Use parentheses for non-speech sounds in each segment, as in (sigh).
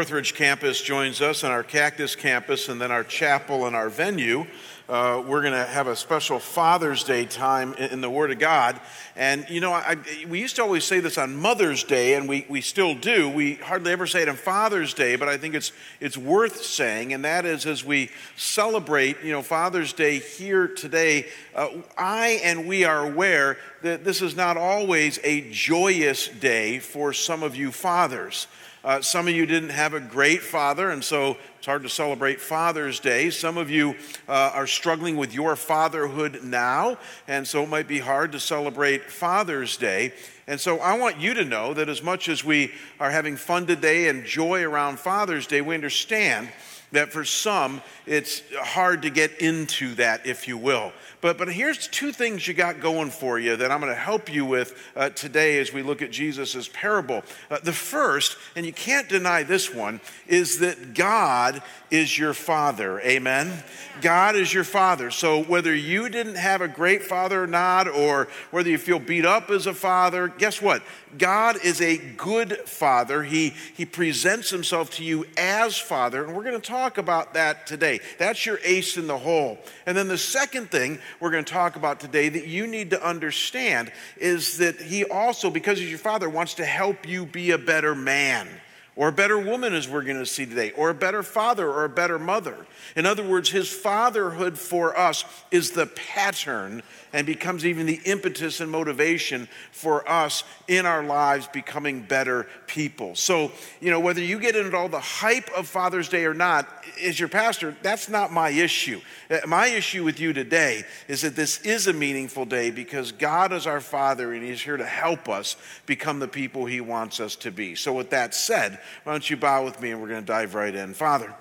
Northridge campus joins us and our Cactus campus and then our chapel and our venue, uh, we're going to have a special Father's Day time in, in, the Word of God. And, you know, I, we used to always say this on Mother's Day, and we, we still do. We hardly ever say it on Father's Day, but I think it's, it's worth saying, and that is as we celebrate, you know, Father's Day here today, uh, I and we are aware that this is not always a joyous day for some of you fathers. Uh, some of you didn't have a great father, and so it's hard to celebrate Father's Day. Some of you uh, are struggling with your fatherhood now, and so it might be hard to celebrate Father's Day. And so I want you to know that as much as we are having fun today and joy around Father's Day, we understand that for some it's hard to get into that, if you will. But, but here's two things you got going for you that I'm going to help you with uh, today as we look at Jesus' parable. Uh, the first, and you can't deny this one, is that God is your father. Amen? God is your father. So whether you didn't have a great father or not, or whether you feel beat up as a father, guess what? God is a good father. He, he presents himself to you as father, and we're going to talk about that today. That's your ace in the hole. And then the second thing we're going to talk about today that you need to understand is that he also, because he's your father, wants to help you be a better man or a better woman, as we're going to see today, or a better father or a better mother. In other words, his fatherhood for us is the pattern and becomes even the impetus and motivation for us in our lives becoming better people. So, you know, whether you get into all the hype of Father's Day or not, as your pastor, that's not my issue. Uh, my issue with you today is that this is a meaningful day because God is our Father and He's here to help us become the people He wants us to be. So, with that said, why don't you bow with me and we're going to dive right in. Father,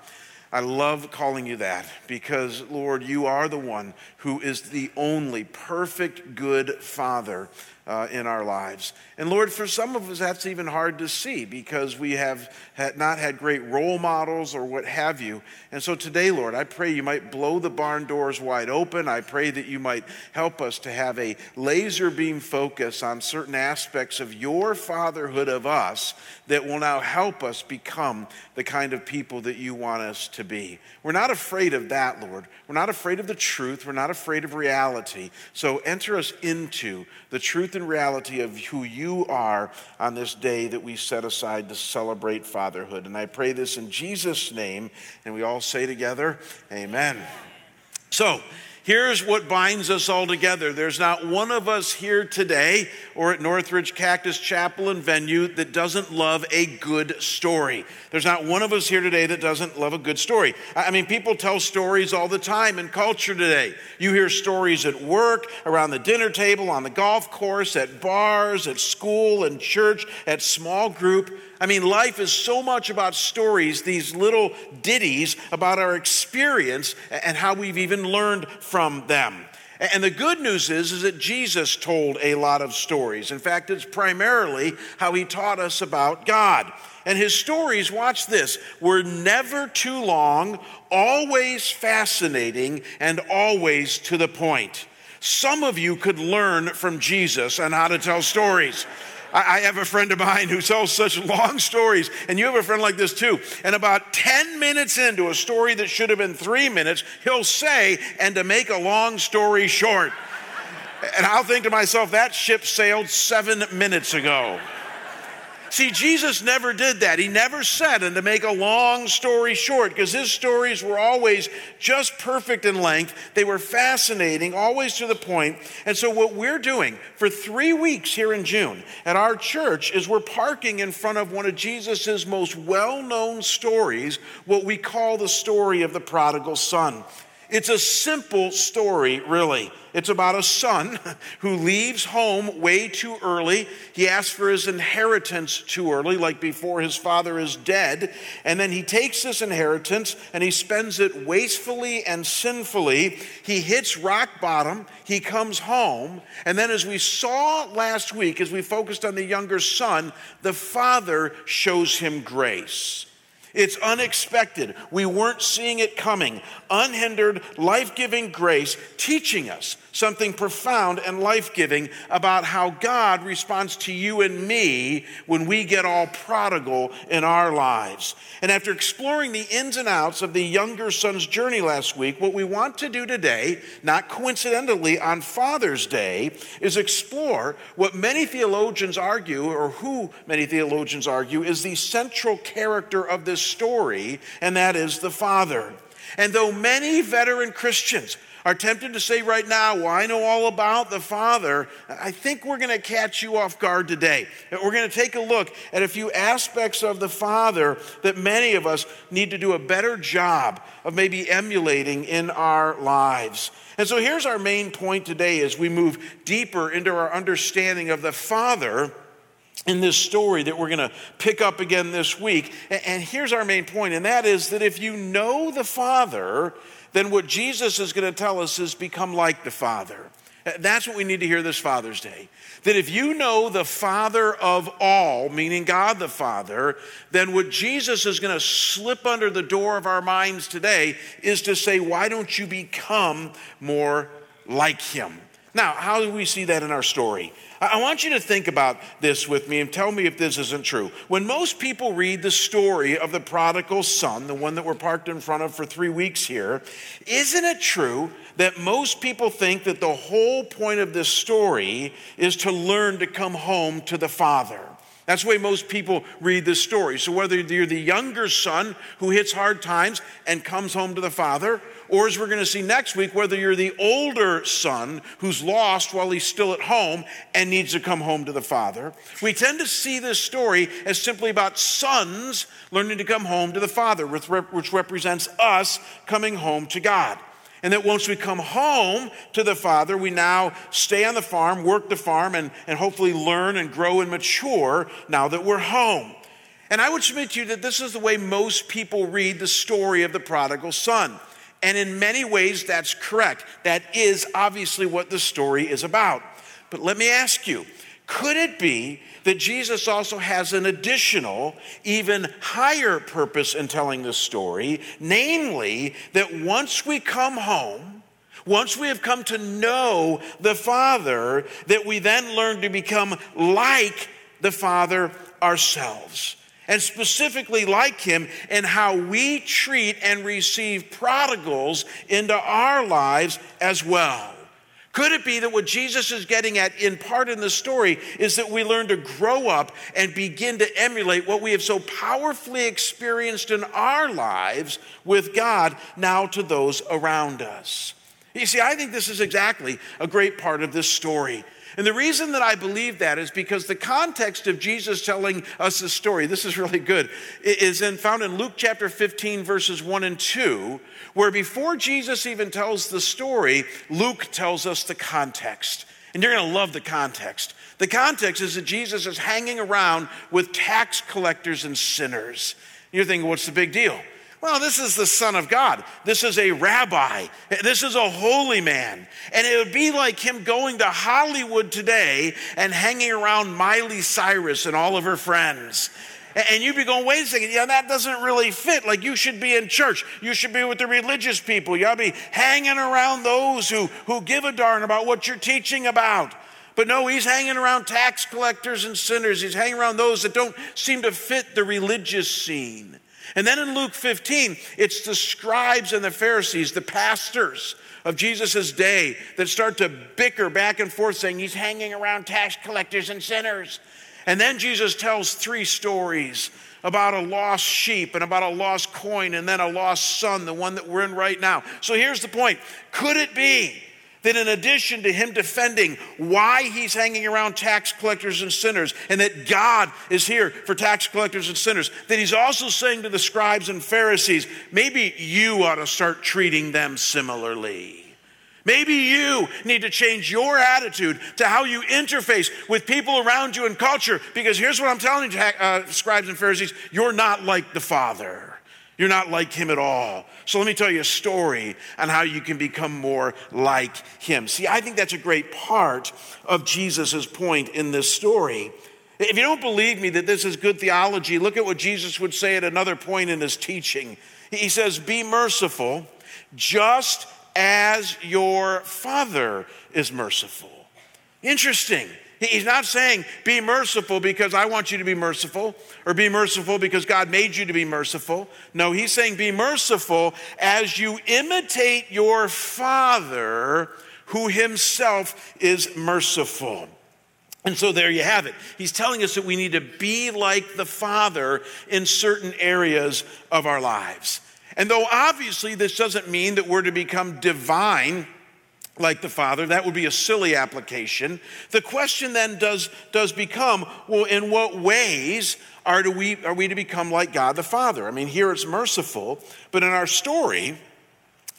I love calling you that because, Lord, you are the one who is the only perfect, good Father uh, in our lives. And Lord, for some of us, that's even hard to see because we have had not had great role models or what have you. And so today, Lord, I pray you might blow the barn doors wide open. I pray that you might help us to have a laser beam focus on certain aspects of your fatherhood of us that will now help us become the kind of people that you want us to be. We're not afraid of that, Lord. We're not afraid of the truth. We're not afraid of reality. So enter us into the truth and reality of who you are on this day that we set aside to celebrate fatherhood. And I pray this in Jesus' name. And we all say together, Amen. So, Here's what binds us all together. There's not one of us here today or at Northridge Cactus Chapel and Venue that doesn't love a good story. There's not one of us here today that doesn't love a good story. I mean, people tell stories all the time in culture today. You hear stories at work, around the dinner table, on the golf course, at bars, at school, and church, at small group. I mean, life is so much about stories, these little ditties about our experience and how we've even learned from them. And the good news is, is that Jesus told a lot of stories. In fact, it's primarily how he taught us about God. And his stories, watch this, were never too long, always fascinating, and always to the point. Some of you could learn from Jesus on how to tell stories. I have a friend of mine who tells such long stories, and you have a friend like this too. And about 10 minutes into a story that should have been three minutes, he'll say, and to make a long story short. And I'll think to myself, that ship sailed seven minutes ago. See, Jesus never did that. He never said, and to make a long story short, because his stories were always just perfect in length. They were fascinating, always to the point. And so, what we're doing for three weeks here in June at our church is we're parking in front of one of Jesus's most well known stories, what we call the story of the prodigal son. It's a simple story, really. It's about a son (laughs) who leaves home way too early. He asks for his inheritance too early, like before his father is dead. And then he takes this inheritance and he spends it wastefully and sinfully. He hits rock bottom. He comes home. And then, as we saw last week, as we focused on the younger son, the father shows him grace. It's unexpected. We weren't seeing it coming. Unhindered, life giving grace teaching us something profound and life giving about how God responds to you and me when we get all prodigal in our lives. And after exploring the ins and outs of the younger son's journey last week, what we want to do today, not coincidentally on Father's Day, is explore what many theologians argue, or who many theologians argue, is the central character of this story, and that is the Father. And though many veteran Christians are tempted to say right now, Well, I know all about the Father, I think we're going to catch you off guard today. We're going to take a look at a few aspects of the Father that many of us need to do a better job of maybe emulating in our lives. And so here's our main point today as we move deeper into our understanding of the Father in this story that we're going to pick up again this week. And here's our main point, and that is that if you know the Father, then what Jesus is going to tell us is become like the Father. Uh, that's what we need to hear this Father's Day. That if you know the Father of all, meaning God the Father, then what Jesus is going to slip under the door of our minds today is to say, why don't you become more like Him? Now, how do we see that in our story? I want you to think about this with me and tell me if this isn't true. When most people read the story of the prodigal son, the one that we're parked in front of for three weeks here, isn't it true that most people think that the whole point of this story is to learn to come home to the Father? That's the way most people read this story. So, whether you're the younger son who hits hard times and comes home to the father, or as we're going to see next week, whether you're the older son who's lost while he's still at home and needs to come home to the father, we tend to see this story as simply about sons learning to come home to the father, which represents us coming home to God. And that once we come home to the Father, we now stay on the farm, work the farm, and, and hopefully learn and grow and mature now that we're home. And I would submit to you that this is the way most people read the story of the prodigal son. And in many ways, that's correct. That is obviously what the story is about. But let me ask you could it be that Jesus also has an additional, even higher purpose in telling this story, namely that once we come home, once we have come to know the Father, that we then learn to become like the Father ourselves. And specifically like him in how we treat and receive prodigals into our lives as well. Could it be that what Jesus is getting at, in part in the story, is that we learn to grow up and begin to emulate what we have so powerfully experienced in our lives with God now to those around us? You see, I think this is exactly a great part of this story. And the reason that I believe that is because the context of Jesus telling us this story, this is really good, is in, found in Luke chapter 15, verses 1 and 2, where before Jesus even tells the story, Luke tells us the context. And you're going to love the context. The context is that Jesus is hanging around with tax collectors and sinners. You're thinking, what's the big deal? Well, this is the Son of God. This is a rabbi. This is a holy man. And it would be like him going to Hollywood today and hanging around Miley Cyrus and all of her friends. And you'd be going, wait a second, yeah, that doesn't really fit. Like you should be in church. You should be with the religious people. You ought to be hanging around those who, who give a darn about what you're teaching about. But no, he's hanging around tax collectors and sinners. He's hanging around those that don't seem to fit the religious scene. And then in Luke 15, it's the scribes and the Pharisees, the pastors of Jesus' day, that start to bicker back and forth, saying he's hanging around tax collectors and sinners. And then Jesus tells three stories about a lost sheep and about a lost coin and then a lost son, the one that we're in right now. So here's the point Could it be that in addition to him defending why he's hanging around tax collectors and sinners and that God is here for tax collectors and sinners, that he's also saying to the scribes and Pharisees, maybe you ought to start treating them similarly. Maybe you need to change your attitude to how you interface with people around you in culture because here's what I'm telling you, uh, scribes and Pharisees you're not like the Father. You're not like him at all. So let me tell you a story on how you can become more like him. See, I think that's a great part of Jesus' point in this story. If you don't believe me that this is good theology, look at what Jesus would say at another point in his teaching. He says, Be merciful, just as your Father is merciful. Interesting. He's not saying be merciful because I want you to be merciful or be merciful because God made you to be merciful. No, he's saying be merciful as you imitate your Father who himself is merciful. And so there you have it. He's telling us that we need to be like the Father in certain areas of our lives. And though obviously this doesn't mean that we're to become divine like the Father, that would be a silly application. The question then does, does become well, in what ways are, do we, are we to become like God the Father? I mean, here it's merciful, but in our story,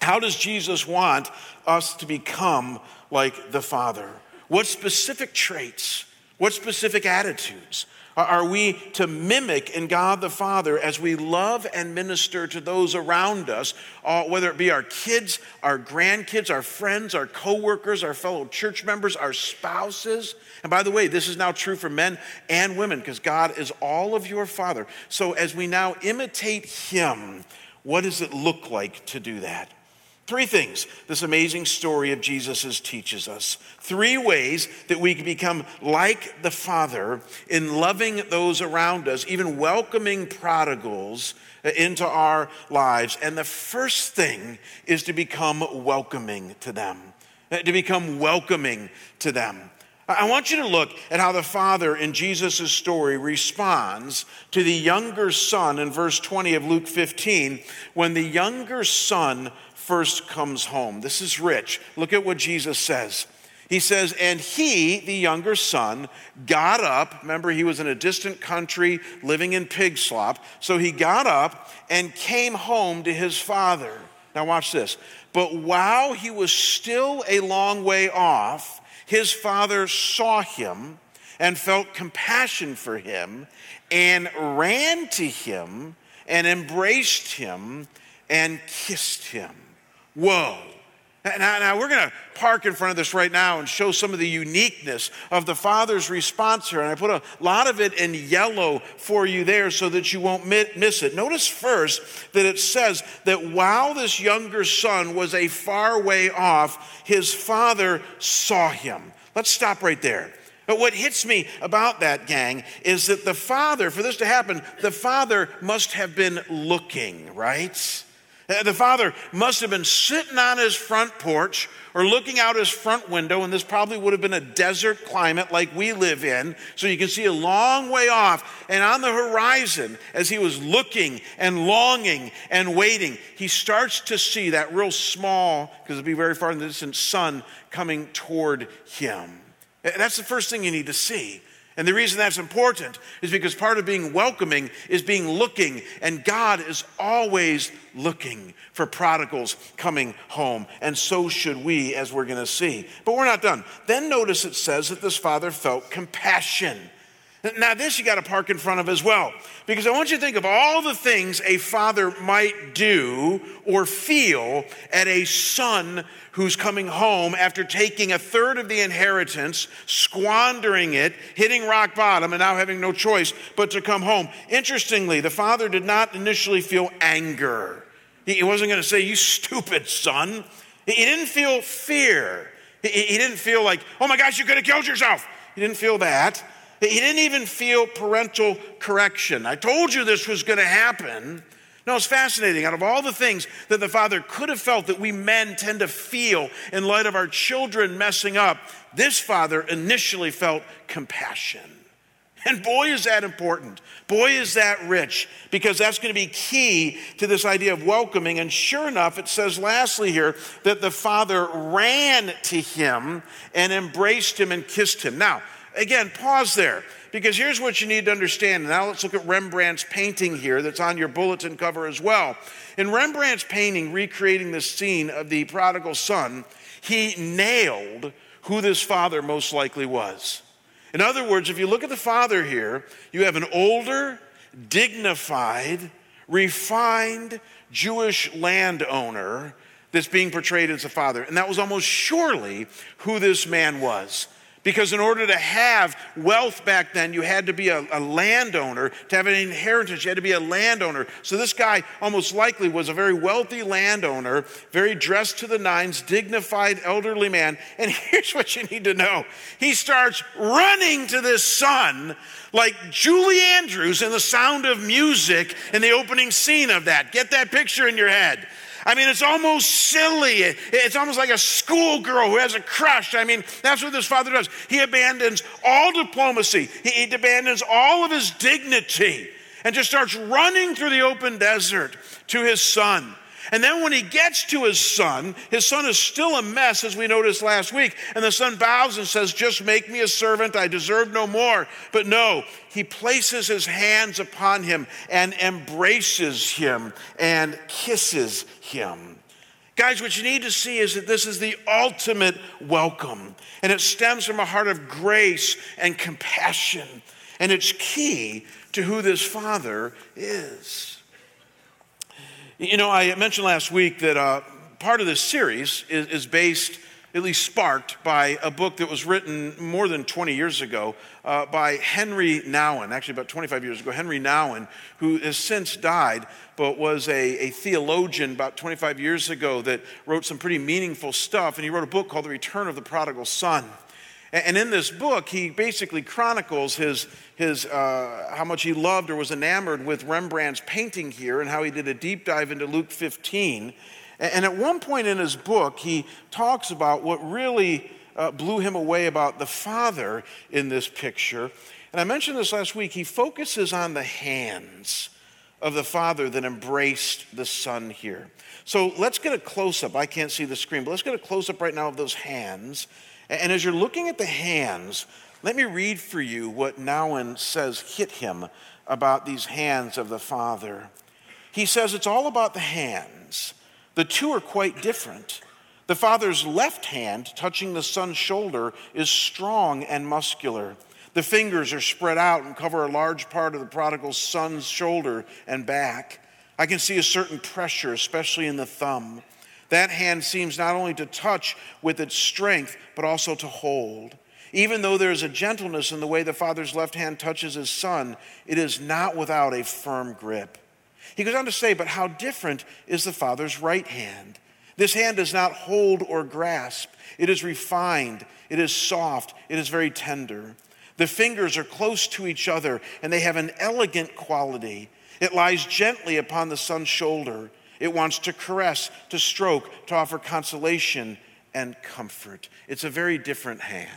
how does Jesus want us to become like the Father? What specific traits, what specific attitudes are we to mimic in God the Father as we love and minister to those around us, uh, whether it be our kids, our grandkids, our friends, our coworkers, our fellow church members, our spouses? And by the way, this is now true for men and women because God is all of your Father. So as we now imitate Him, what does it look like to do that? Three things this amazing story of Jesus teaches us. Three ways that we can become like the Father in loving those around us, even welcoming prodigals into our lives. And the first thing is to become welcoming to them, to become welcoming to them. I want you to look at how the father in Jesus' story responds to the younger son in verse 20 of Luke 15 when the younger son first comes home. This is rich. Look at what Jesus says. He says, And he, the younger son, got up. Remember, he was in a distant country living in pig slop. So he got up and came home to his father. Now, watch this. But while he was still a long way off, his father saw him and felt compassion for him and ran to him and embraced him and kissed him. Whoa. Now, now, we're going to park in front of this right now and show some of the uniqueness of the Father's response here. And I put a lot of it in yellow for you there so that you won't miss it. Notice first that it says that while this younger son was a far way off, his father saw him. Let's stop right there. But what hits me about that, gang, is that the father, for this to happen, the father must have been looking, right? Uh, the father must have been sitting on his front porch or looking out his front window, and this probably would have been a desert climate like we live in. So you can see a long way off. And on the horizon, as he was looking and longing and waiting, he starts to see that real small, because it'll be very far in the distance, sun coming toward him. Uh, that's the first thing you need to see. And the reason that's important is because part of being welcoming is being looking, and God is always looking for prodigals coming home. And so should we, as we're going to see. But we're not done. Then notice it says that this father felt compassion. Now, this you got to park in front of as well, because I want you to think of all the things a father might do or feel at a son who's coming home after taking a third of the inheritance, squandering it, hitting rock bottom, and now having no choice but to come home. Interestingly, the father did not initially feel anger. He wasn't going to say, You stupid son. He didn't feel fear. He didn't feel like, Oh my gosh, you could have killed yourself. He didn't feel that. He didn't even feel parental correction. I told you this was going to happen. No, it's fascinating. Out of all the things that the father could have felt that we men tend to feel in light of our children messing up, this father initially felt compassion. And boy, is that important. Boy, is that rich, because that's going to be key to this idea of welcoming. And sure enough, it says lastly here that the father ran to him and embraced him and kissed him. Now, Again, pause there because here's what you need to understand. Now let's look at Rembrandt's painting here that's on your bulletin cover as well. In Rembrandt's painting, recreating the scene of the prodigal son, he nailed who this father most likely was. In other words, if you look at the father here, you have an older, dignified, refined Jewish landowner that's being portrayed as a father. And that was almost surely who this man was. Because in order to have wealth back then, you had to be a, a, landowner. To have an inheritance, you had to be a landowner. So this guy almost likely was a very wealthy landowner, very dressed to the nines, dignified elderly man. And (laughs) here's what you need to know he starts running to this son like Julie Andrews in The Sound of Music in the opening scene of that. Get that picture in your head. I mean, it's almost silly. It's almost like a schoolgirl who has a crush. I mean, that's what this father does. He abandons all diplomacy, he abandons all of his dignity and just starts running through the open desert to his son. And then when he gets to his son, his son is still a mess, as we noticed last week. And the son bows and says, Just make me a servant. I deserve no more. But no, he places his hands upon him and embraces him and kisses him. Guys, what you need to see is that this is the ultimate welcome. And it stems from a heart of grace and compassion. And it's key to who this father is. You know, I mentioned last week that uh, part of this series is, is, based, at least sparked, by a book that was written more than 20 years ago uh, by Henri Nouwen, actually about 25 years ago. Henri Nouwen, who has since died, but was a, a theologian about 25 years ago that wrote some pretty meaningful stuff. And he wrote a book called The Return of the Prodigal Son. And in this book, he basically chronicles his, his, uh, how much he loved or was enamored with Rembrandt's painting here and how he did a deep dive into Luke 15. And at one point in his book, he talks about what really uh, blew him away about the Father in this picture. And I mentioned this last week. He focuses on the hands of the Father that embraced the Son here. So let's get a close up. I can't see the screen, but let's get a close up right now of those hands. And as you're looking at the hands, let me read for you what Nouwen says hit him about these hands of the Father. He says it's all about the hands. The two are quite different. The Father's left hand, touching the Son's shoulder, is strong and muscular. The fingers are spread out and cover a large part of the prodigal son's shoulder and back. I can see a certain pressure, especially in the thumb. That hand seems not only to touch with its strength, but also to hold. Even though there is a gentleness in the way the Father's left hand touches his Son, it is not without a firm grip. He goes on to say, But how different is the Father's right hand? This hand does not hold or grasp, it is refined, it is soft, it is very tender. The fingers are close to each other, and they have an elegant quality. It lies gently upon the Son's shoulder. It wants to caress, to stroke, to offer consolation and comfort. It's a very different hand.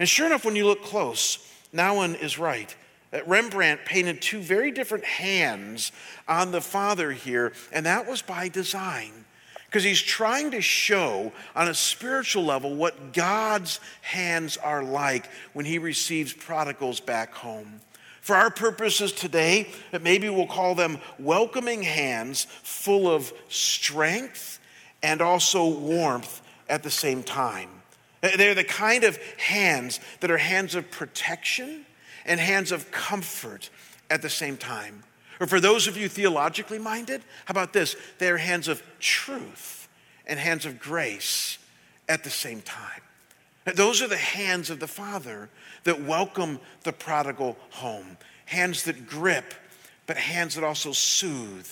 And sure enough, when you look close, Nouwen is right. Rembrandt painted two very different hands on the Father here, and that was by design. Because he's trying to show on a spiritual level what God's hands are like when he receives prodigals back home. For our purposes today, maybe we'll call them welcoming hands full of strength and also warmth at the same time. They're the kind of hands that are hands of protection and hands of comfort at the same time. Or for those of you theologically minded, how about this? They're hands of truth and hands of grace at the same time. Those are the hands of the Father that welcome the prodigal home. Hands that grip, but hands that also soothe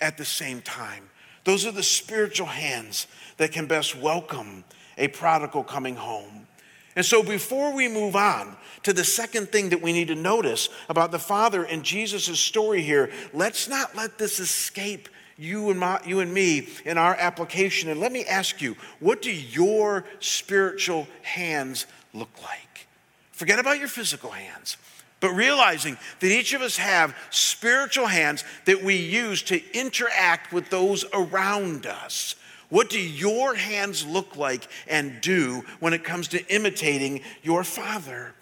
at the same time. Those are the spiritual hands that can best welcome a prodigal coming home. And so, before we move on to the second thing that we need to notice about the Father and Jesus' story here, let's not let this escape you and, my, you and me in our application. And let me ask you, what do your spiritual hands look like? Forget about your physical hands, but realizing that each of us have spiritual hands that we use to interact with those around us. What do your hands look like and do when it comes to imitating your Father?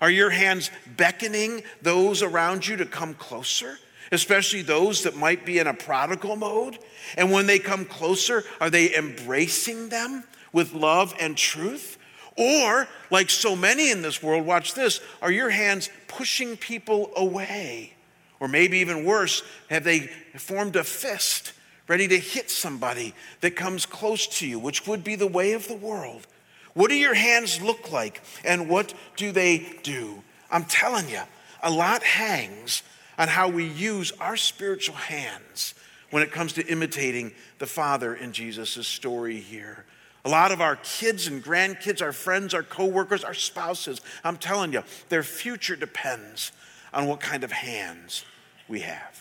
Are your hands beckoning those around you to come closer? especially those that might be in a prodigal mode. And when they come closer, are they embracing them with love and truth? Or, like so many in this world, watch this, are your hands pushing people away? Or maybe even worse, have they formed a fist ready to hit somebody that comes close to you, which would be the way of the world? What do your hands look like? And what do they do? I'm telling you, a lot hangs on how we use our spiritual hands when it comes to imitating the Father in Jesus' story here. A lot of our kids and grandkids, our friends, our coworkers, our spouses, I'm telling you, their future depends on what kind of hands we have.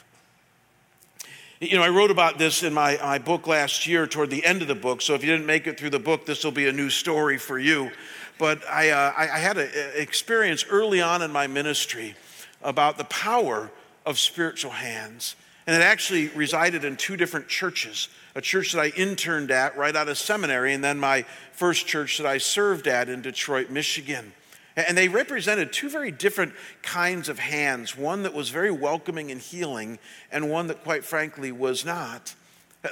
You know, I wrote about this in my, my book last year toward the end of the book, so if you didn't make it through the book, this will be a new story for you. But I, uh, I, I had an experience early on in my ministry about the power of spiritual hands. And it actually resided in two different churches a church that I interned at right out of seminary, and then my first church that I served at in Detroit, Michigan. And they represented two very different kinds of hands one that was very welcoming and healing, and one that, quite frankly, was not.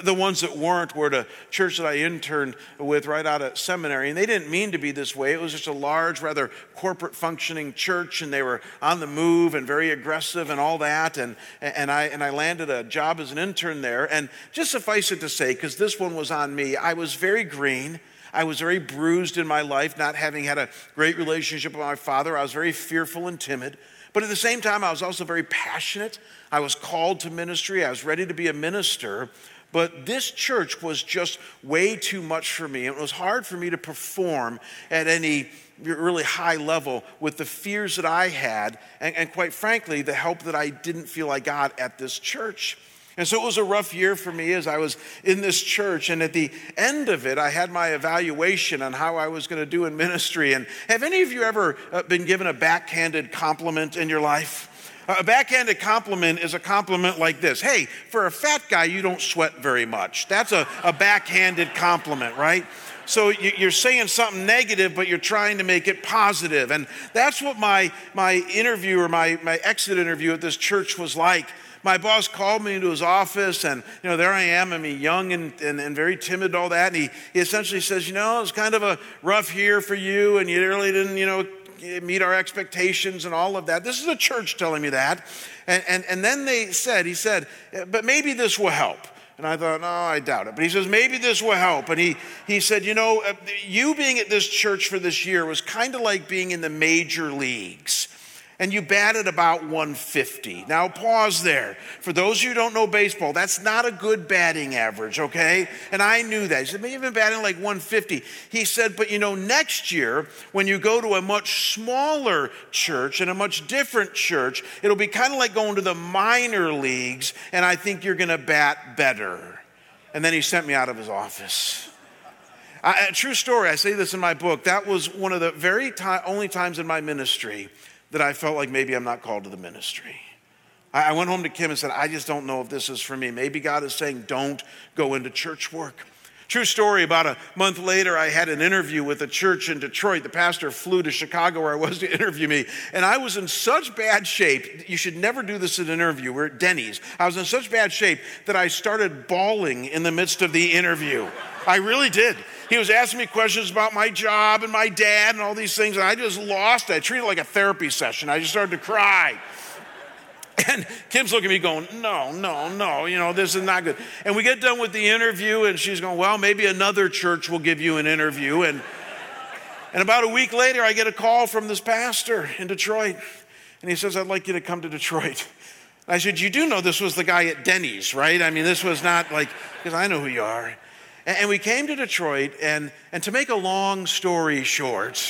The ones that weren't were the church that I interned with right out of seminary. And they didn't mean to be this way. It was just a large, rather corporate functioning church, and they were on the move and very aggressive and all that. And, and, I, and I landed a job as an intern there. And just suffice it to say, because this one was on me, I was very green. I was very bruised in my life, not having had a great relationship with my father. I was very fearful and timid. But at the same time, I was also very passionate. I was called to ministry. I was ready to be a minister. But this church was just way too much for me. It was hard for me to perform at any really high level with the fears that I had, and, and quite frankly, the help that I didn't feel I got at this church. And so it was a rough year for me as I was in this church. And at the end of it, I had my evaluation on how I was going to do in ministry. And have any of you ever uh, been given a backhanded compliment in your life? A backhanded compliment is a compliment like this Hey, for a fat guy, you don't sweat very much. That's a, a backhanded compliment, right? So you're saying something negative, but you're trying to make it positive. And that's what my, my interview or my, my exit interview at this church was like my boss called me into his office, and you know, there I am. I mean, young and, and, and very timid, and all that. And he, he essentially says, you know, it's kind of a rough year for you, and you really didn't, you know, meet our expectations and all of that. This is a church telling me that. And, and, and then they said, he said, but maybe this will help. And I thought, no, I doubt it. But he says, maybe this will help. And he, he said, you know, uh, you being at this church for this year was kind of like being in the major leagues and you batted about 150. Now, pause there. For those of you who don't know baseball, that's not a good batting average, okay? And I knew that. He said, maybe you've been batting like 150. He said, but you know, next year, when you go to a much smaller church and a much different church, it'll be kind of like going to the minor leagues, and I think you're going to bat better. And then he sent me out of his office. I, true story, I say this in my book. That was one of the very only times in my ministry that I felt like maybe I'm not called to the ministry. I went home to Kim and said, I just don't know if this is for me. Maybe God is saying, don't go into church work. True story, about a month later, I had an interview with a church in Detroit. The pastor flew to Chicago where I was to (laughs) interview me. And I was in such bad shape. You should never do this in an interview. We're at Denny's. I was in such bad shape that I started bawling in the midst of the interview. I really did. He was asking me questions about my job and my dad and all these things, and I just lost it. I treated it like a therapy session. I just started to cry. (laughs) And Kim's looking at me going, No, no, no, you know, this is not good. And we get done with the interview, and she's going, Well, maybe another church will give you an interview. And, and about a week later, I get a call from this pastor in Detroit, and he says, I'd like you to come to Detroit. I said, You do know this was the guy at Denny's, right? I mean, this was not like, because I know who you are. And we came to Detroit, and, and to make a long story short, (laughs)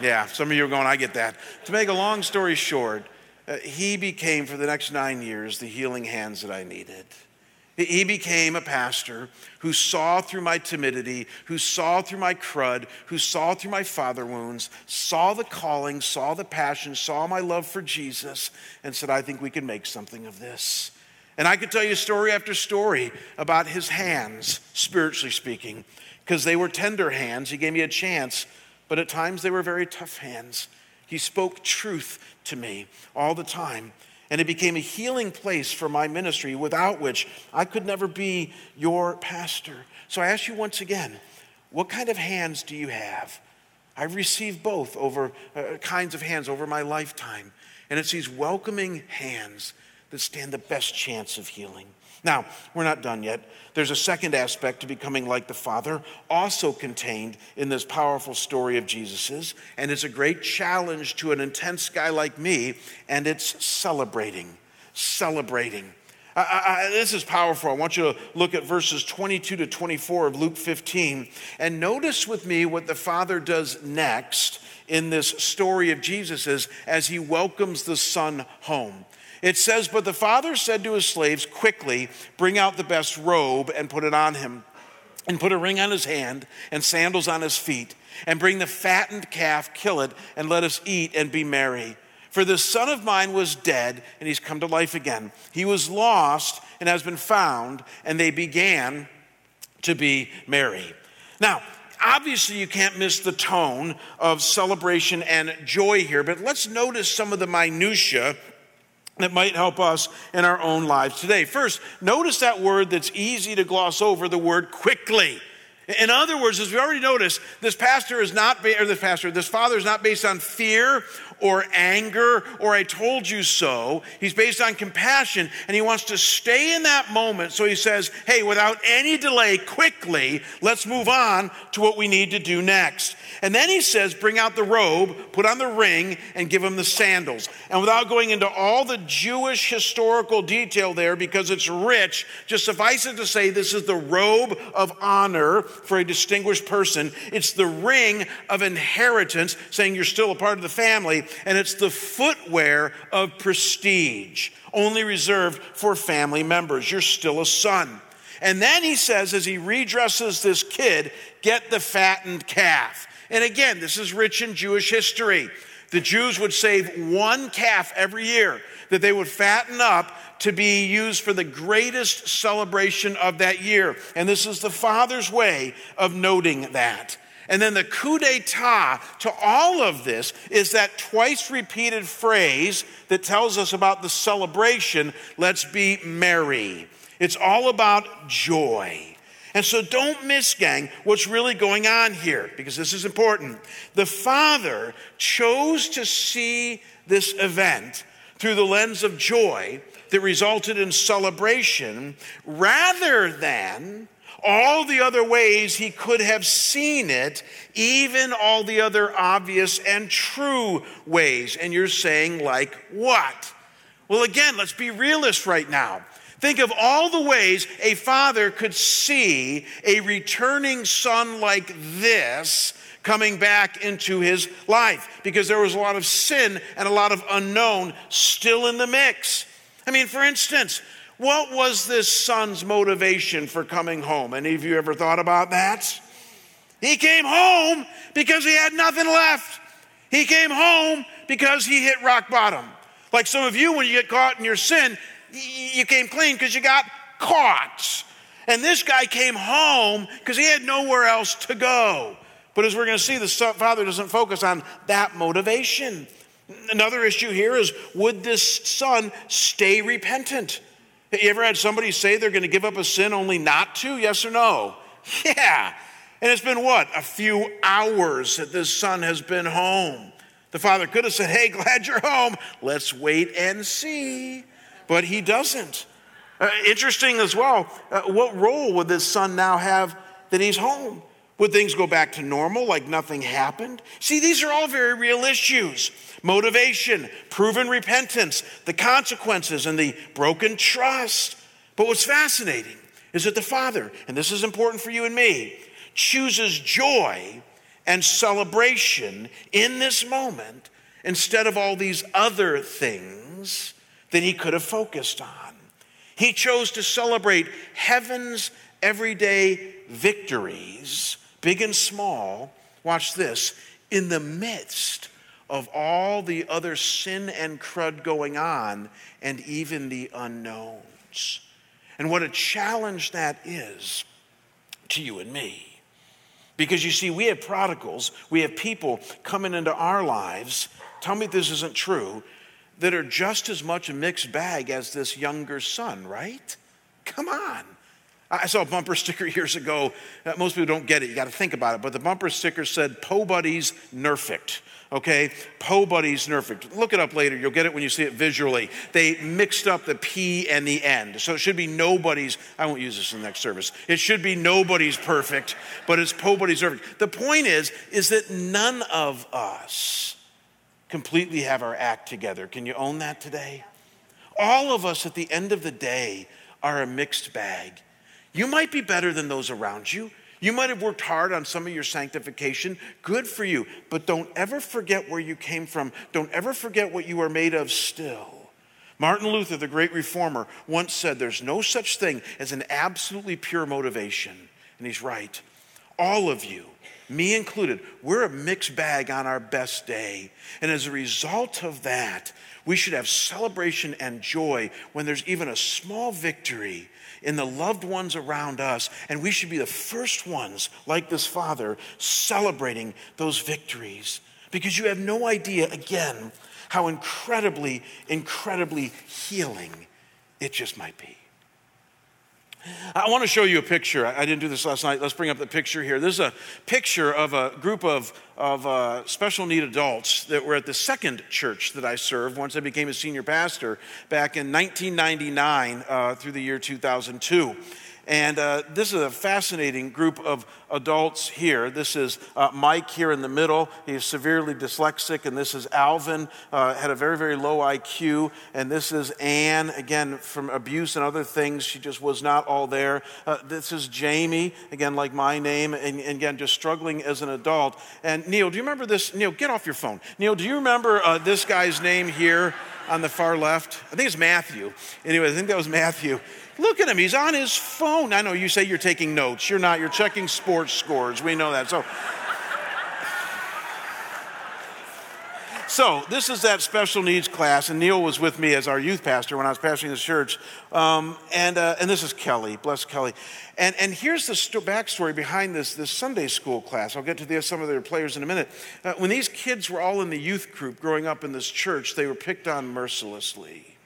yeah, some of you are going, I get that. To make a long story short, uh, he became, for the next nine years, the healing hands that I needed. He became a pastor who saw through my timidity, who saw through my crud, who saw through my father wounds, saw the calling, saw the passion, saw my love for Jesus, and said, I think we can make something of this. And I could tell you story after story about his hands, spiritually speaking, because they were tender hands. He gave me a chance, but at times they were very tough hands. He spoke truth to me all the time. And it became a healing place for my ministry, without which I could never be your pastor. So I ask you once again what kind of hands do you have? I've received both over uh, kinds of hands over my lifetime. And it's these welcoming hands that stand the best chance of healing. Now, we're not done yet. There's a second aspect to becoming like the Father, also contained in this powerful story of Jesus's, and it's a great challenge to an intense guy like me, and it's celebrating. Celebrating. I, I, this is powerful. I want you to look at verses 22 to 24 of Luke 15 and notice with me what the Father does next in this story of Jesus as he welcomes the Son home. It says, But the father said to his slaves, Quickly, bring out the best robe and put it on him, and put a ring on his hand and sandals on his feet, and bring the fattened calf, kill it, and let us eat and be merry. For this son of mine was dead, and he's come to life again. He was lost and has been found, and they began to be merry. Now, obviously, you can't miss the tone of celebration and joy here, but let's notice some of the minutiae that might help us in our own lives today. First, notice that word that's easy to gloss over the word quickly. In other words, as we already noticed, this pastor is not, or this pastor, this father is not based on fear or anger or I told you so. He's based on compassion and he wants to stay in that moment. So he says, hey, without any delay, quickly, let's move on to what we need to do next. And then he says, bring out the robe, put on the ring, and give him the sandals. And without going into all the Jewish historical detail there, because it's rich, just suffice it to say this is the robe of honor for a distinguished person. It's the ring of inheritance, saying you're still a part of the family and it's the footwear of prestige, only reserved for family members. You're still a son. And then he says, as he redresses this kid, get the fattened calf. And again, this is rich in Jewish history. The Jews would save one calf every year that they would fatten up to be used for the greatest celebration of that year. And this is the Father's way of noting that. And then the coup d'etat to all of this is that twice repeated phrase that tells us about the celebration let's be merry. It's all about joy. And so don't miss, gang, what's really going on here, because this is important. The Father chose to see this event through the lens of joy that resulted in celebration rather than all the other ways he could have seen it, even all the other obvious and true ways. And you're saying, like what? Well, again, let's be realist right now. Think of all the ways a father could see a returning son like this coming back into his life because there was a lot of sin and a lot of unknown still in the mix. I mean, for instance, what was this son's motivation for coming home? Any of you ever thought about that? He came home because he had nothing left. He came home because he hit rock bottom. Like some of you, when you get caught in your sin, you came clean because you got caught. And this guy came home because he had nowhere else to go. But as we're going to see, the father doesn't focus on that motivation. Another issue here is would this son stay repentant? You ever had somebody say they're going to give up a sin only not to? Yes or no? Yeah. And it's been what? A few hours that this son has been home. The father could have said, Hey, glad you're home. Let's wait and see. But he doesn't. Uh, interesting as well, uh, what role would this son now have that he's home? Would things go back to normal like nothing happened? See, these are all very real issues motivation, proven repentance, the consequences, and the broken trust. But what's fascinating is that the Father, and this is important for you and me, chooses joy and celebration in this moment instead of all these other things that he could have focused on. He chose to celebrate heaven's everyday victories big and small, watch this, in the midst of all the other sin and crud going on and even the unknowns. And what a challenge that is to you and me. Because you see, we have prodigals, we have people coming into our lives, tell me this isn't true, that are just as much a mixed bag as this younger son, right? Come on. I saw a bumper sticker (laughs) years ago. Uh, most people don't get it. You got to think about it. But the bumper sticker said, Po Buddies Nerfect. Okay, Po Buddies Nerfed. Look it up later. You'll get it when you see it visually. They mixed up the P and the end. So it should be nobody's. I won't use this in the next service. It should be nobody's perfect, but it's Po Buddies Nerfed. The point is, is that none of us completely have our act together. Can you own that today? All of us at the end of the day are a mixed bag. You might be better than those around you. You might have worked hard on some of your sanctification. Good for you. But don't ever forget where you came from. Don't ever forget what you are made of still. Martin Luther, the great reformer, once said, There's no such thing as an absolutely pure motivation. And he's right. All of you, me included, we're a mixed bag on our best day. And as a result of that, we should have celebration and joy when there's even a small victory in the loved ones around us. And we should be the first ones, like this father, celebrating those victories. Because you have no idea, again, how incredibly, incredibly healing it just might be. I want to show you a picture. I didn't do this last night. Let's bring up the picture here. This is a picture of a group of, of uh, special need adults that were at the second church that I served once I became a senior pastor back in 1999 uh, through the year 2002. And uh, this is a fascinating group of adults here. This is uh, Mike here in the middle. He's severely dyslexic. And this is Alvin, uh, had a very, very low IQ. And this is Anne, again, from abuse and other things. She just was not all there. Uh, this is Jamie, again, like my name, and, and, again, just struggling as an adult. And Neil, do you remember this? Neil, get off your phone. Neil, do you remember uh, this guy's name here on the far left? I think it's Matthew. Anyway, I think that was Matthew. Look at him. He's on his phone. I know you say you're taking notes. You're not. You're checking sports scores. We know that. So, so this is that special needs class, and Neil was with me as our youth pastor when I was pastoring this church. Um, and, uh, and this is Kelly. Bless Kelly. And, and here's the st- backstory behind this, this Sunday school class. I'll get to the, some of their players in a minute. Uh, when these kids were all in the youth group growing up in this church, they were picked on mercilessly.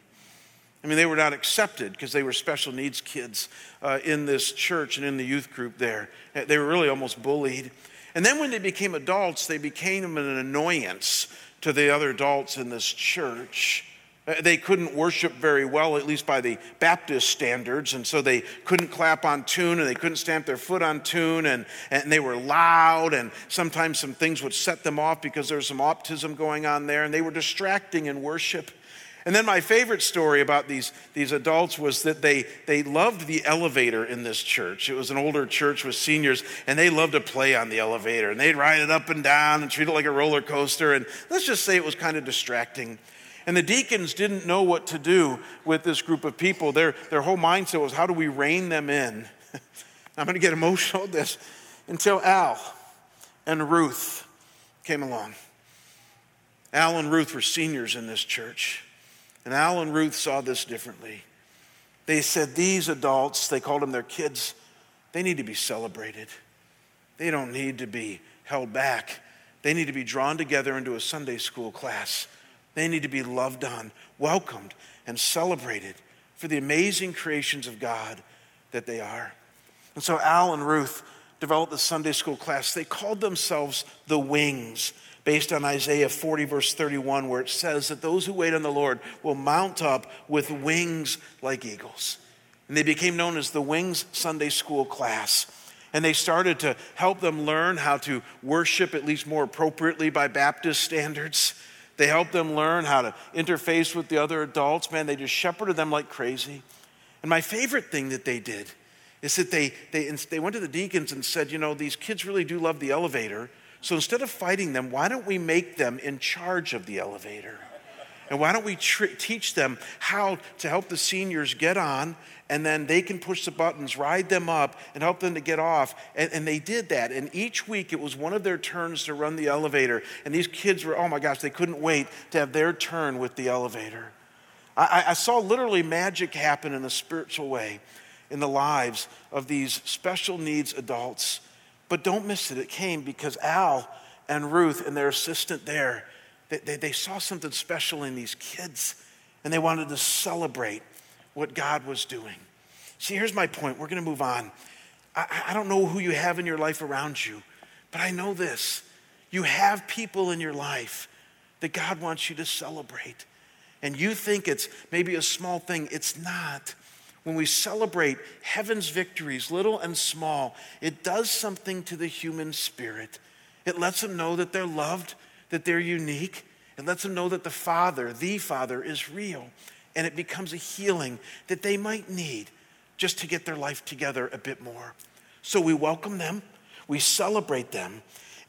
I mean, they were not accepted because they were special needs kids uh, in this church and in the youth group there. They were really almost bullied. And then when they became adults, they became an annoyance to the other adults in this church. Uh, they couldn't worship very well, at least by the Baptist standards, and so they couldn't clap on tune and they couldn't stamp their foot on tune, and, and they were loud, and sometimes some things would set them off because there was some autism going on there, and they were distracting in worship. And then my favorite story about these, these adults was that they, they loved the elevator in this church. It was an older church with seniors, and they loved to play on the elevator. And they'd ride it up and down and treat it like a roller coaster. And let's just say it was kind of distracting. And the deacons didn't know what to do with this group of people. Their, their whole mindset was how do we rein them in? (laughs) I'm going to get emotional at this. Until Al and Ruth came along. Al and Ruth were seniors in this church. And Al and Ruth saw this differently. They said these adults, they called them their kids, they need to be celebrated. They don't need to be held back. They need to be drawn together into a Sunday school class. They need to be loved on, welcomed, and celebrated for the amazing creations of God that they are. And so Al and Ruth developed the Sunday school class. They called themselves the Wings based on Isaiah 40, verse 31, where it says that those who wait on the Lord will mount up with wings like eagles. And they became known as the Wings Sunday School class. And they started to help them learn how to worship at least more appropriately by Baptist standards. They helped them learn how to interface with the other adults. Man, they just shepherded them like crazy. And my favorite thing that they did is that they, they, they went to the deacons and said, you know, these kids really do love the elevator. So instead of fighting them, why don't we make them in charge of the elevator? And why don't we tr- teach them how to help the seniors get on, and then they can push the buttons, ride them up, and help them to get off? And, and, they did that. And each week it was one of their turns to run the elevator. And these kids were, oh my gosh, they couldn't wait to have their turn with the elevator. I, I saw literally magic happen in a spiritual way in the lives of these special needs adults but don't miss it. It came because Al and Ruth and their assistant there, they, they, they saw something special in these kids and they wanted to celebrate what God was doing. See, here's my point. We're going to move on. I, I don't know who you have in your life around you, but I know this. You have people in your life that God wants you to celebrate. And you think it's maybe a small thing, it's not. When we celebrate heaven's victories, little and small, it does something to the human spirit. It lets them know that they're loved, that they're unique. It lets them know that the Father, the Father, is real. And it becomes a healing that they might need just to get their life together a bit more. So we welcome them, we celebrate them.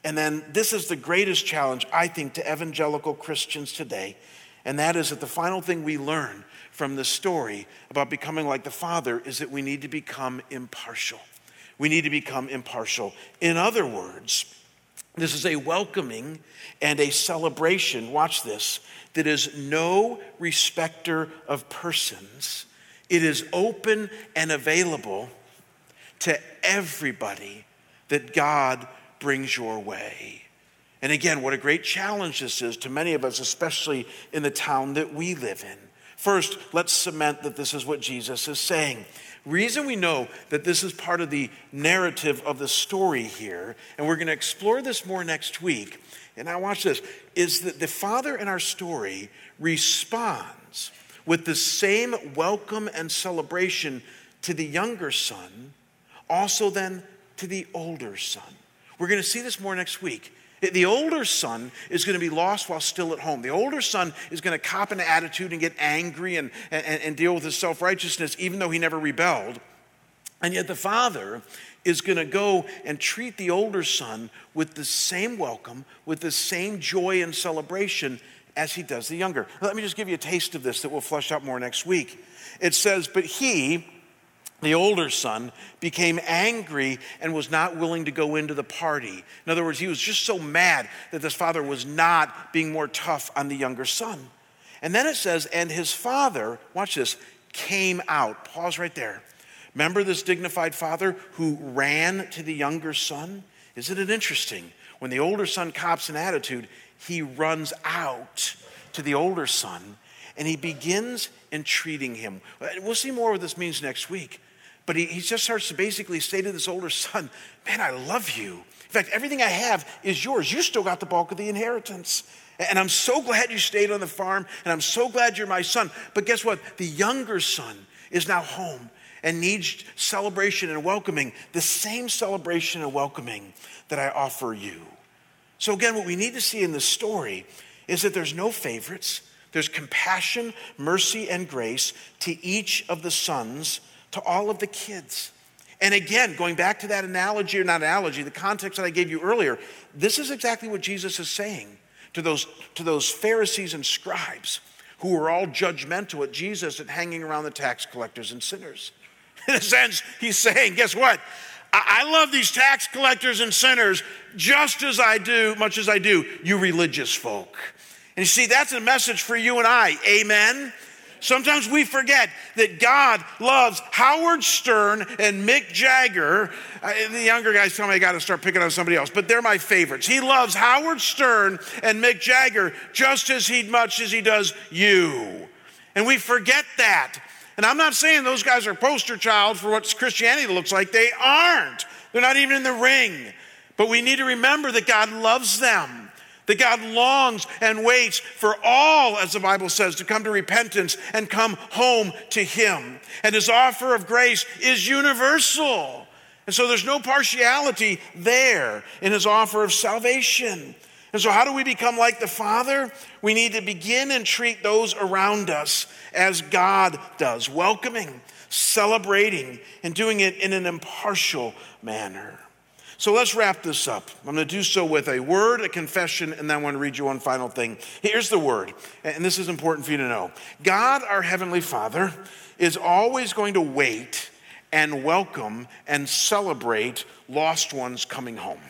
And then this is the greatest challenge, I think, to evangelical Christians today. And that is that the final thing we learn from the story about becoming like the Father is that we need to become impartial. We need to become impartial. In other words, this is a welcoming and a celebration, watch this, that is no respecter of persons. It is open and available to everybody that God brings your way. And again, what a great challenge this is to many of us, especially in the town that we live in. First, let's cement that this is what Jesus is saying. Reason we know that this is part of the narrative of the story here, and we're going to explore this more next week. And now, watch this is that the father in our story responds with the same welcome and celebration to the younger son, also then to the older son. We're going to see this more next week. The older son is going to be lost while still at home. The older son is going to cop an attitude and get angry and, and, and deal with his self righteousness, even though he never rebelled. And yet the father is going to go and treat the older son with the same welcome, with the same joy and celebration as he does the younger. Let me just give you a taste of this that we'll flesh out more next week. It says, But he, the older son became angry and was not willing to go into the party. In other words, he was just so mad that this father was not being more tough on the younger son. And then it says, and his father, watch this, came out. Pause right there. Remember this dignified father who ran to the younger son? Isn't it interesting? When the older son cops an attitude, he runs out to the older son and he begins entreating him. We'll see more what this means next week. But he, he just starts to basically say to this older son, Man, I love you. In fact, everything I have is yours. You still got the bulk of the inheritance. And I'm so glad you stayed on the farm, and I'm so glad you're my son. But guess what? The younger son is now home and needs celebration and welcoming, the same celebration and welcoming that I offer you. So, again, what we need to see in this story is that there's no favorites, there's compassion, mercy, and grace to each of the sons to all of the kids. And again, going back to that analogy, or not analogy, the context that I gave you earlier, this is exactly what Jesus is saying to those, to those Pharisees and scribes who were all judgmental at Jesus and hanging around the tax collectors and sinners. (laughs) In a sense, he's saying, guess what? I, I love these tax collectors and sinners just as I do, much as I do, you religious folk. And you see, that's a message for you and I. Amen. Sometimes we forget that God loves Howard Stern and Mick Jagger. Uh, the younger guys tell me I got to start picking on somebody else, but they're my favorites. He loves Howard Stern and Mick Jagger just as he much as he does you. And we forget that. And I'm not saying those guys are poster child for what Christianity looks like. They aren't. They're not even in the ring. But we need to remember that God loves them. That God longs and waits for all, as the Bible says, to come to repentance and come home to Him. And His offer of grace is universal. And so there's no partiality there in His offer of salvation. And so, how do we become like the Father? We need to begin and treat those around us as God does, welcoming, celebrating, and doing it in an impartial manner. So let's wrap this up. I'm going to do so with a word, a confession, and then I want to read you one final thing. Here's the word, and this is important for you to know God, our Heavenly Father, is always going to wait and welcome and celebrate lost ones coming home.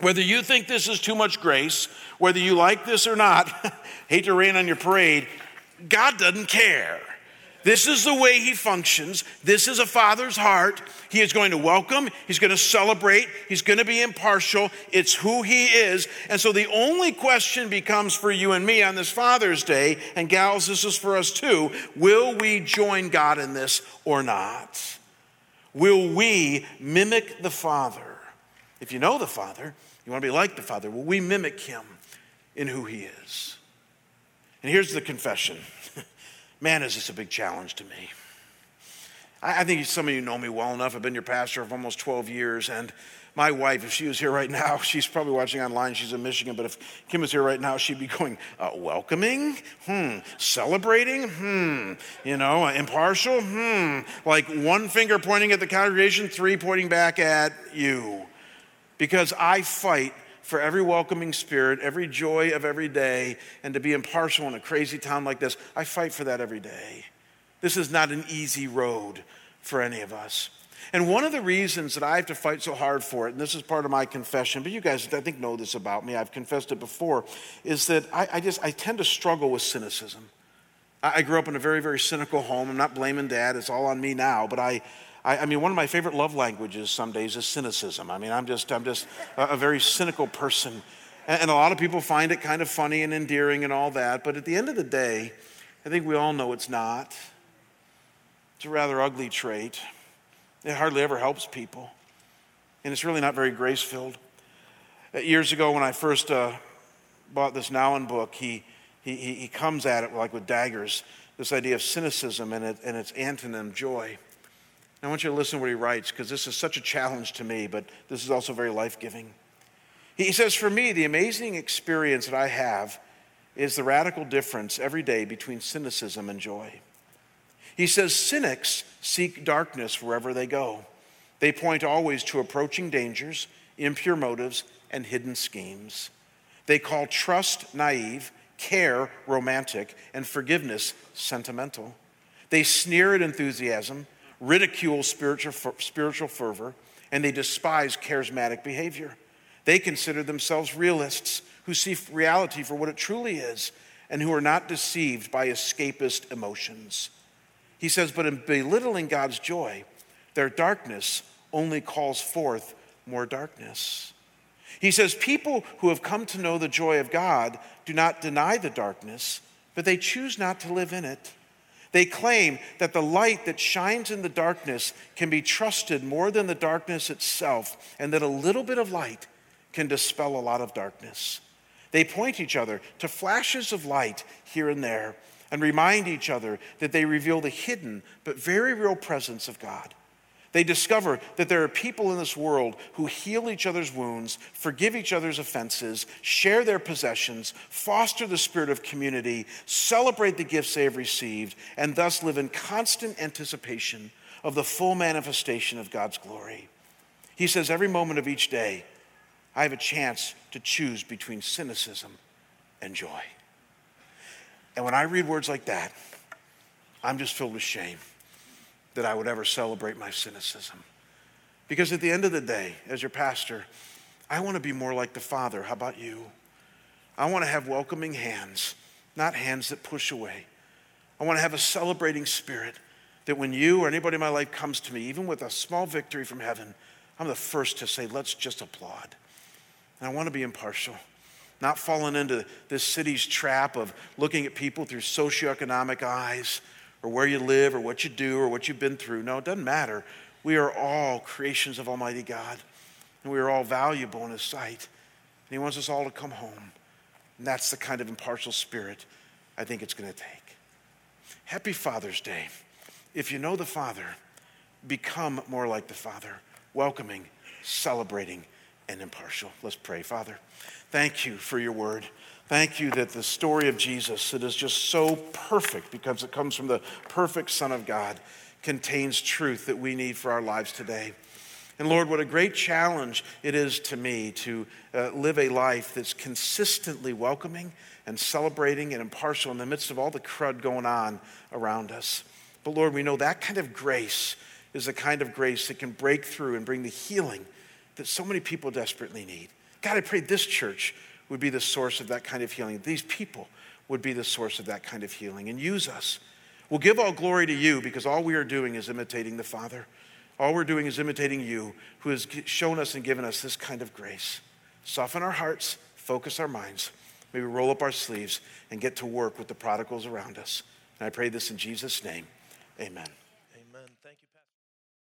Whether you think this is too much grace, whether you like this or not, (laughs) hate to rain on your parade, God doesn't care. This is the way he functions. This is a father's heart. He is going to welcome, he's going to celebrate, he's going to be impartial. It's who he is. And so the only question becomes for you and me on this Father's Day, and gals, this is for us too will we join God in this or not? Will we mimic the Father? If you know the Father, you want to be like the Father. Well, we mimic him in who he is. And here's the confession (laughs) man, is this a big challenge to me? I, I think some of you know me well enough. I've been your pastor for almost 12 years, and my wife, if she was here right now, (laughs) she's probably watching online. She's in Michigan, but if Kim was here right now, she'd be going, uh, welcoming? Hmm. Celebrating? Hmm. You know, impartial? Hmm. Like one finger pointing at the congregation, three pointing back at you. Because I fight for every welcoming spirit, every joy of every day, and to be impartial in a crazy town like this. I fight for that every day. This is not an easy road for any of us. And one of the reasons that I have to fight so hard for it, and this is part of my confession, but you guys, I think, know this about me, I've confessed it before, is that I, I just, I tend to struggle with cynicism. I, I grew up in a very, very cynical home. I'm not blaming dad, it's all on me now, but I, I, I, mean, one of my favorite love languages some days is cynicism. I mean, I'm just, I'm just a, a very cynical person. And, and a lot of people find it kind of funny and endearing and all that. But at the end of the day, I think we all know it's not. It's a rather ugly trait. It hardly ever helps people. And it's really not very grace filled. Uh, years ago, when I first uh, bought this Nouwen book, he, he, he comes at it like with daggers this idea of cynicism and, it, and its antonym, joy. I want you to listen to what he writes because this is such a challenge to me, but this is also very life giving. He says, For me, the amazing experience that I have is the radical difference every day between cynicism and joy. He says cynics seek darkness wherever they go. They point always to approaching dangers, impure motives, and hidden schemes. They call trust naive, care romantic, and forgiveness sentimental. They sneer at enthusiasm, ridicule spiritual, spiritual fervor, and they despise charismatic behavior. They consider themselves realists who see reality for what it truly is and who are not deceived by escapist emotions. He says, but in belittling God's joy, their darkness only calls forth more darkness. He says, people who have come to know the joy of God do not deny the darkness, but they choose not to live in it. They claim that the light that shines in the darkness can be trusted more than the darkness itself, and that a little bit of light can dispel a lot of darkness. They point each other to flashes of light here and there and remind each other that they reveal the hidden but very real presence of God. They discover that there are people in this world who heal each other's wounds, forgive each other's offenses, share their possessions, foster the spirit of community, celebrate the gifts they have received, and thus live in constant anticipation of the full manifestation of God's glory. He says, Every moment of each day, I have a chance to choose between cynicism and joy. And when I read words like that, I'm just filled with shame that I would ever celebrate my cynicism. Because at the end of the day, as your pastor, I want to be more like the Father. How about you? I want to have welcoming hands, not hands that push away. I want to have a celebrating spirit that when you or anybody in my life comes to me, even with a small victory from heaven, I'm the first to say, let's just applaud. And I want to be impartial not falling into this city's trap of looking at people through socioeconomic eyes or where you live or what you do or what you've been through. No, it doesn't matter. We are all creations of Almighty God, and we are all valuable in His sight. And He wants us all to come home. And that's the kind of impartial spirit I think it's going to take. Happy Father's Day. If you know the Father, become more like the Father, welcoming, celebrating, and impartial. Let's pray, Father. Thank you for your word. Thank you that the story of Jesus, that is just so perfect because it comes from the perfect Son of God, contains truth that we need for our lives today. And Lord, what a great challenge it is to me to uh, live a life that's consistently welcoming and celebrating and impartial in the midst of all the crud going on around us. But Lord, we know that kind of grace is the kind of grace that can break through and bring the healing that so many people desperately need. God, I pray this church would be the source of that kind of healing. These people would be the source of that kind of healing and use us. We'll give all glory to you because all we are doing is imitating the Father. All we're doing is imitating you, who has shown us and given us this kind of grace. Soften our hearts, focus our minds. Maybe roll up our sleeves and get to work with the prodigals around us. And I pray this in Jesus' name. Amen.